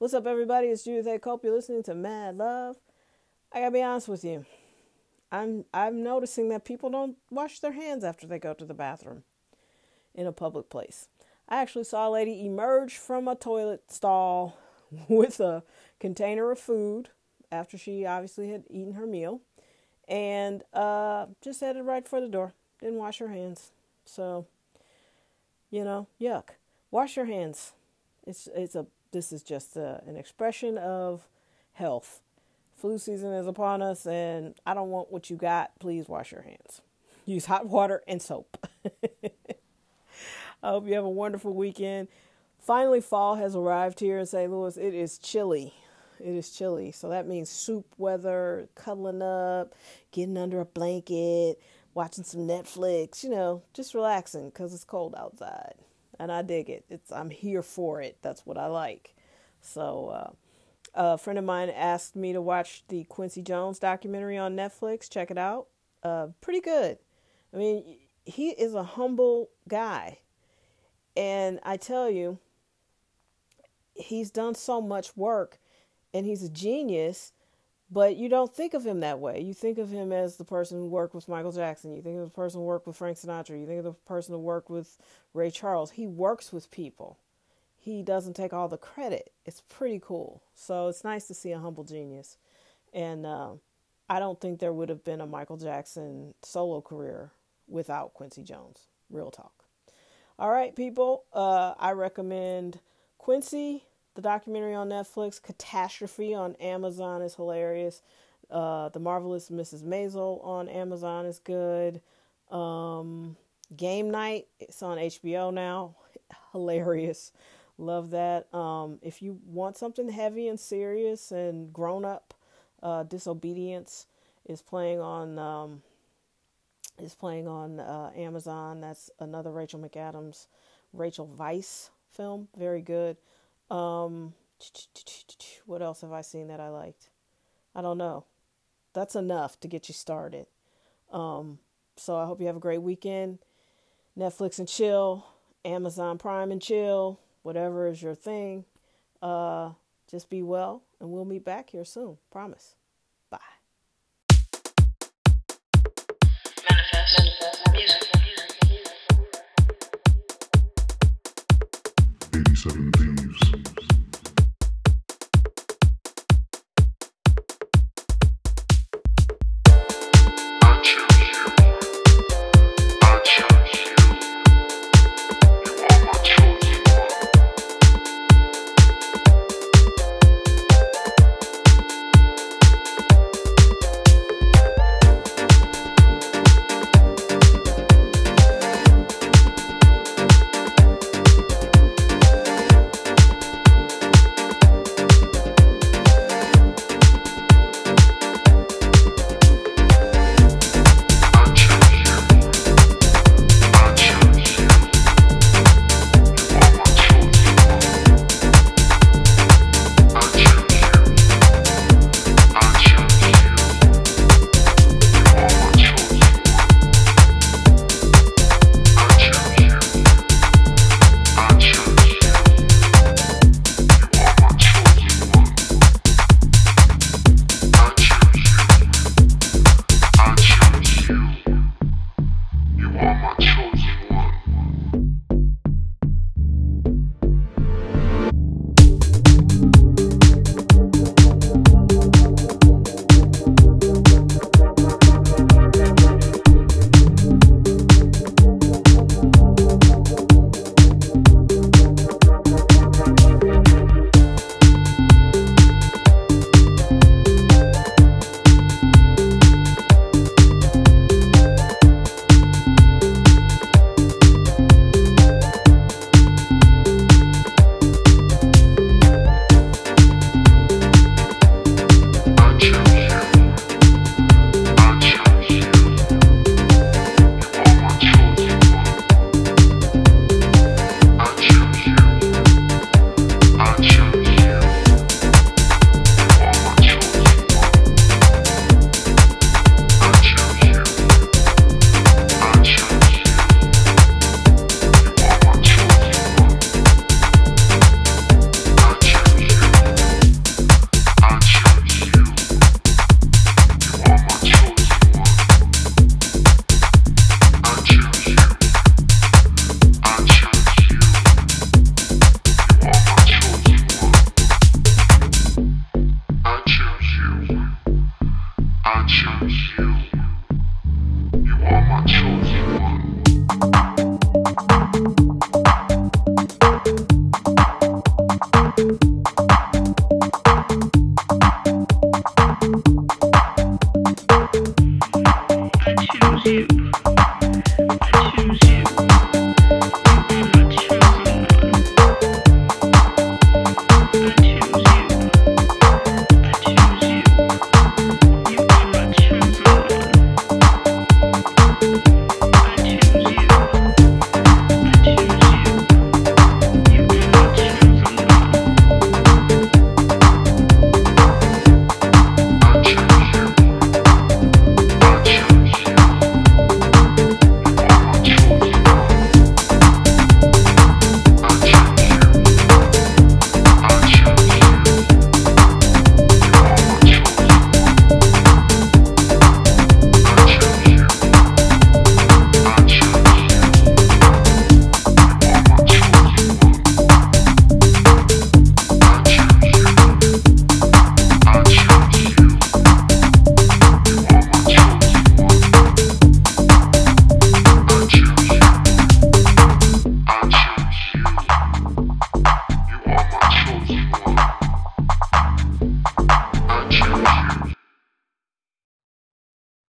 What's up, everybody? It's Judith A. Cope. You're listening to Mad Love. I gotta be honest with you. I'm I'm noticing that people don't wash their hands after they go to the bathroom in a public place. I actually saw a lady emerge from a toilet stall with a container of food after she obviously had eaten her meal and uh, just headed right for the door. Didn't wash her hands. So, you know, yuck. Wash your hands. It's it's a this is just a, an expression of health. Flu season is upon us, and I don't want what you got. Please wash your hands. Use hot water and soap. I hope you have a wonderful weekend. Finally, fall has arrived here in St. Louis. It is chilly. It is chilly. So that means soup weather, cuddling up, getting under a blanket, watching some Netflix, you know, just relaxing because it's cold outside. And I dig it. It's I'm here for it. That's what I like. So uh, a friend of mine asked me to watch the Quincy Jones documentary on Netflix. Check it out. Uh, pretty good. I mean, he is a humble guy. And I tell you, he's done so much work and he's a genius, but you don't think of him that way. You think of him as the person who worked with Michael Jackson. You think of the person who worked with Frank Sinatra. You think of the person who worked with Ray Charles. He works with people. He doesn't take all the credit. It's pretty cool. So it's nice to see a humble genius. And uh, I don't think there would have been a Michael Jackson solo career without Quincy Jones. Real talk. All right, people. Uh, I recommend Quincy the documentary on Netflix, Catastrophe on Amazon is hilarious. Uh, the Marvelous Mrs. Maisel on Amazon is good. Um, Game Night, it's on HBO now. hilarious. Love that. Um, if you want something heavy and serious and grown up, uh, Disobedience is playing on um, is playing on uh, Amazon. That's another Rachel McAdams, Rachel Weisz film. Very good. Um, what else have I seen that I liked? I don't know. That's enough to get you started. Um, so I hope you have a great weekend. Netflix and chill, Amazon Prime and chill, whatever is your thing. Uh, just be well, and we'll meet back here soon. Promise. Bye. Manifest. Manifest. 87 Thieves.